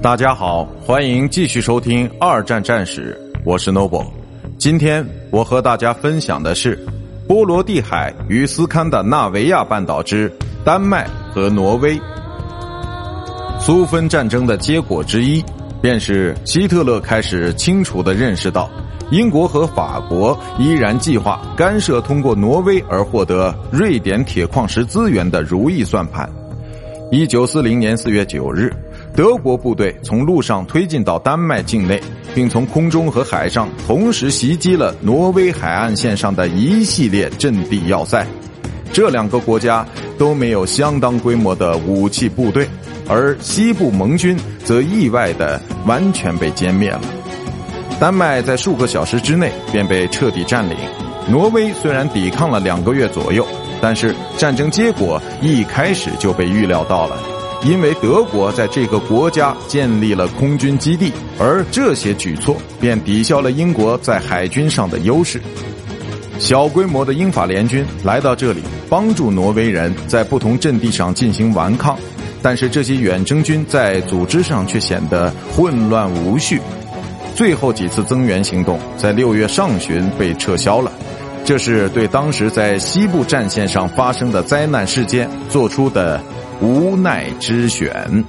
大家好，欢迎继续收听二战战史，我是 Noble。今天我和大家分享的是波罗的海与斯堪的纳维亚半岛之丹麦和挪威。苏芬战争的结果之一，便是希特勒开始清楚地认识到，英国和法国依然计划干涉通过挪威而获得瑞典铁矿石资源的如意算盘。一九四零年四月九日。德国部队从路上推进到丹麦境内，并从空中和海上同时袭击了挪威海岸线上的一系列阵地要塞。这两个国家都没有相当规模的武器部队，而西部盟军则意外的完全被歼灭了。丹麦在数个小时之内便被彻底占领。挪威虽然抵抗了两个月左右，但是战争结果一开始就被预料到了。因为德国在这个国家建立了空军基地，而这些举措便抵消了英国在海军上的优势。小规模的英法联军来到这里，帮助挪威人在不同阵地上进行顽抗，但是这些远征军在组织上却显得混乱无序。最后几次增援行动在六月上旬被撤销了，这是对当时在西部战线上发生的灾难事件做出的。无奈之选。